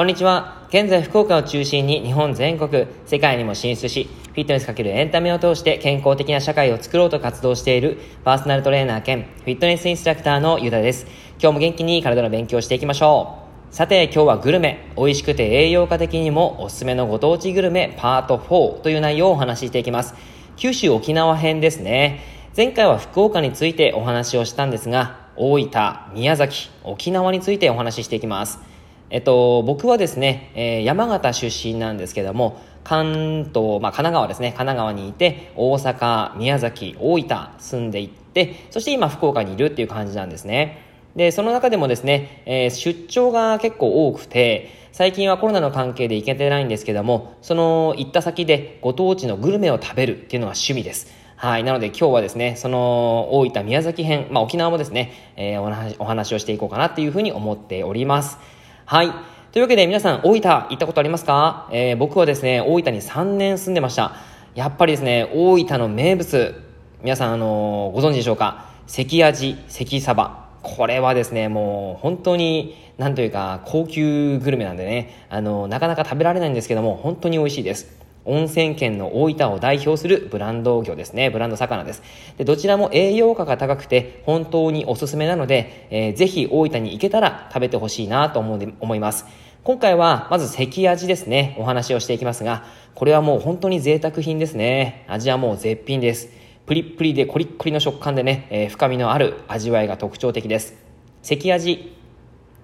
こんにちは。現在福岡を中心に日本全国、世界にも進出し、フィットネスかけるエンタメを通して健康的な社会を作ろうと活動しているパーソナルトレーナー兼フィットネスインストラクターのゆうたです。今日も元気に体の勉強をしていきましょう。さて今日はグルメ、美味しくて栄養価的にもおすすめのご当地グルメパート4という内容をお話ししていきます。九州沖縄編ですね。前回は福岡についてお話をしたんですが、大分、宮崎、沖縄についてお話ししていきます。えっと、僕はですね、えー、山形出身なんですけども、関東、まあ、神奈川ですね、神奈川にいて、大阪、宮崎、大分住んでいって、そして今福岡にいるっていう感じなんですね。で、その中でもですね、えー、出張が結構多くて、最近はコロナの関係で行けてないんですけども、その行った先でご当地のグルメを食べるっていうのが趣味です。はい。なので今日はですね、その大分宮崎編、まあ沖縄もですね、えー、お話お話をしていこうかなっていうふうに思っております。はい。というわけで皆さん、大分行ったことありますか？えー、僕はですね、大分に3年住んでました。やっぱりですね、大分の名物、皆さん、あのー、ご存知でしょうか？関味、関サバ。これはですね、もう本当に、なんというか、高級グルメなんでね、あのー、なかなか食べられないんですけども、本当に美味しいです。温泉県の大分を代表するブランド魚ですね。ブランド魚です。でどちらも栄養価が高くて本当におすすめなので、えー、ぜひ大分に行けたら食べてほしいなと思うで思います。今回はまず関味ですね。お話をしていきますが、これはもう本当に贅沢品ですね。味はもう絶品です。プリップリでコリッコリの食感でね、えー、深みのある味わいが特徴的です。関味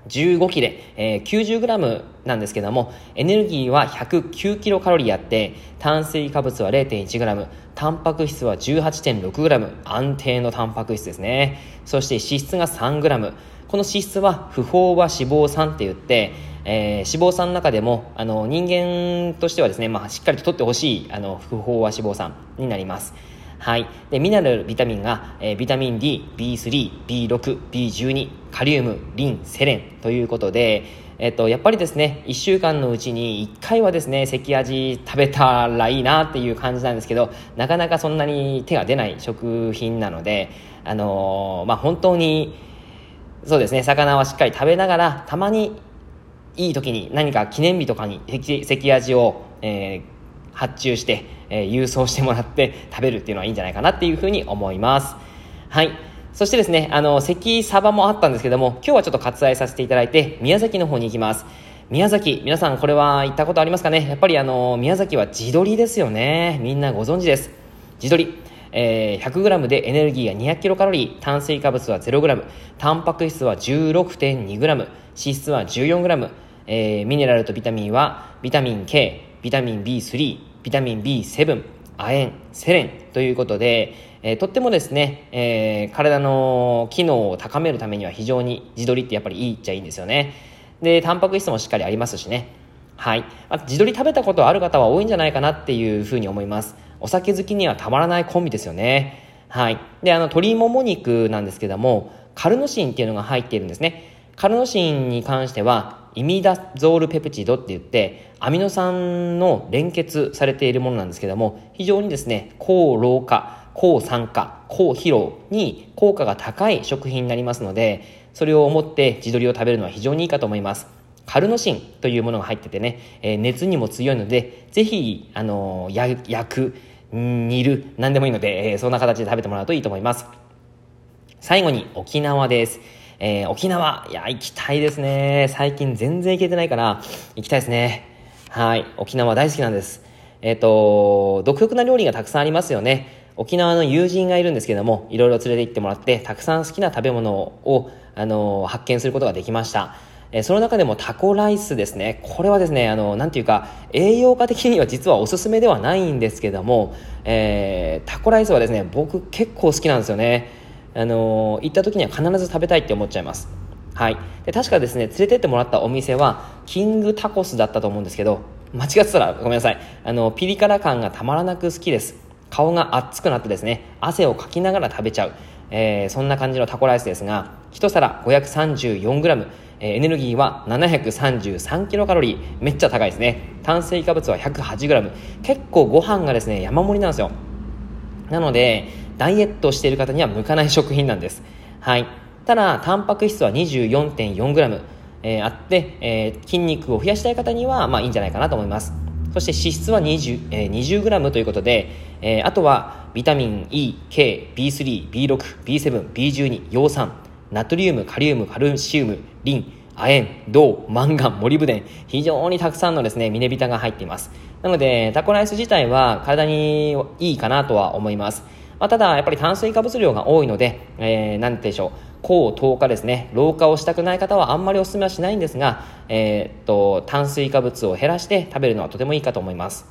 15切れ、えー、90g なんですけども、エネルギーは109キロカロリーあって、炭水化物は 0.1g、タンパク質は 18.6g、安定のタンパク質ですね。そして脂質が 3g。この脂質は不飽和脂肪酸って言って、えー、脂肪酸の中でもあの人間としてはですね、まあ、しっかりと取ってほしいあの不飽和脂肪酸になります。はい。で、ミネラル、ビタミンが、えー、ビタミン D、B3、B6、B12、カリウム、リン、セレンということで、えっと、やっぱりですね、1週間のうちに1回はですね、関味食べたらいいなっていう感じなんですけど、なかなかそんなに手が出ない食品なので、あのー、まあ、本当に、そうですね、魚はしっかり食べながら、たまにいい時に何か記念日とかに関味を、えー発注して、えー、郵送してもらって食べるっていうのはいいんじゃないかなっていうふうに思います。はい。そしてですね、あの、関サバもあったんですけども、今日はちょっと割愛させていただいて、宮崎の方に行きます。宮崎、皆さんこれは行ったことありますかね？やっぱりあの、宮崎は地鶏ですよね。みんなご存知です。地鶏。えー、100g でエネルギーが 200kcal、炭水化物は 0g、タンパク質は 16.2g、脂質は 14g、えー、ミネラルとビタミンはビタミン K、ビタミン B3、ビタミン B7、亜鉛、セレンということで、えー、とってもですね、えー、体の機能を高めるためには非常に地鶏ってやっぱりいいっちゃいいんですよね。で、タンパク質もしっかりありますしね。はい。まあ、地鶏食べたことある方は多いんじゃないかなっていうふうに思います。お酒好きにはたまらないコンビですよね。はい。で、あの、鶏もも肉なんですけども、カルノシンっていうのが入っているんですね。カルノシンに関しては、イミダゾールペプチドって言って、アミノ酸の連結されているものなんですけども、非常にですね、抗老化、抗酸化、抗疲労に効果が高い食品になりますので、それを思って地鶏を食べるのは非常にいいかと思います。カルノシンというものが入っててね、えー、熱にも強いので、ぜひ、あのー、焼く、煮る、何でもいいので、えー、そんな形で食べてもらうといいと思います。最後に沖縄です。えー、沖縄、いや、行きたいですね。最近全然行けてないから、行きたいですね。はい。沖縄大好きなんです。えっ、ー、と、独特な料理がたくさんありますよね。沖縄の友人がいるんですけども、いろいろ連れて行ってもらって、たくさん好きな食べ物を、あの、発見することができました。えその中でもタコライスですね。これはですね、あの、なんていうか、栄養価的には実はおすすめではないんですけども、えー、タコライスはですね、僕結構好きなんですよね。あの行った時には必ず食べたいって思っちゃいます。はい。で、確かですね、連れてってもらったお店は、キングタコスだったと思うんですけど、間違ってたらごめんなさい。あの、ピリ辛感がたまらなく好きです。顔が熱くなってですね、汗をかきながら食べちゃう。えー、そんな感じのタコライスですが、一皿 534g、え、エネルギーは 733kcal、めっちゃ高いですね。炭水化物は 108g。結構ご飯がですね、山盛りなんですよ。なので、ダイエットしている方には向かない食品なんです。はい。ただ、タンパク質は 24.4g、えー、あって、えー、筋肉を増やしたい方には、まあいいんじゃないかなと思います。そして脂質は 20,、えー、20g ということで、えー、あとはビタミン E、K、B3、B6、B7、B12、葉酸、ナトリウム、カリウム、カルシウム、リン、亜鉛、銅、マンガン、モリブデン、非常にたくさんのですね、ミネビタが入っています。なので、タコライス自体は体にいいかなとは思います。まあ、ただ、やっぱり炭水化物量が多いので、えー、なんでしょう、抗糖化ですね、老化をしたくない方はあんまりお勧めはしないんですが、えー、っと、炭水化物を減らして食べるのはとてもいいかと思います。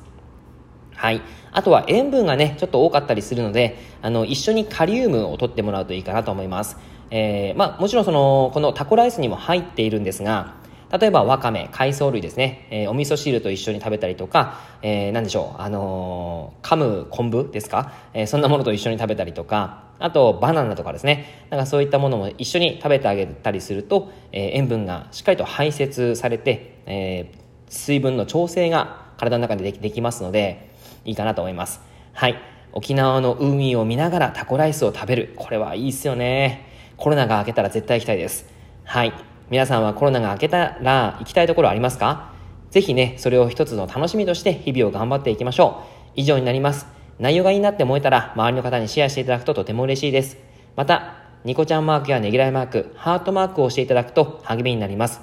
はい。あとは塩分がね、ちょっと多かったりするので、あの、一緒にカリウムを取ってもらうといいかなと思います。えー、まあ、もちろんその、このタコライスにも入っているんですが、例えばわかめ、海藻類ですね、えー、お味噌汁と一緒に食べたりとか、えー、なんでしょう、あのー、噛む昆布ですか、えー、そんなものと一緒に食べたりとか、あとバナナとかですね、なんかそういったものも一緒に食べてあげたりすると、えー、塩分がしっかりと排泄されて、えー、水分の調整が体の中でできできますので、いいかなと思います。はい。沖縄の海を見ながらタコライスを食べる。これはいいっすよね。コロナが明けたら絶対行きたいです。はい。皆さんはコロナが明けたら行きたいところありますか？ぜひね、それを一つの楽しみとして日々を頑張っていきましょう。以上になります。内容がいいなって思えたら、周りの方にシェアしていただくととても嬉しいです。また、ニコちゃんマークやねぎらいマーク、ハートマークを押していただくと励みになります。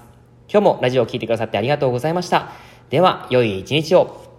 今日もラジオを聴いてくださってありがとうございました。では、良い一日を。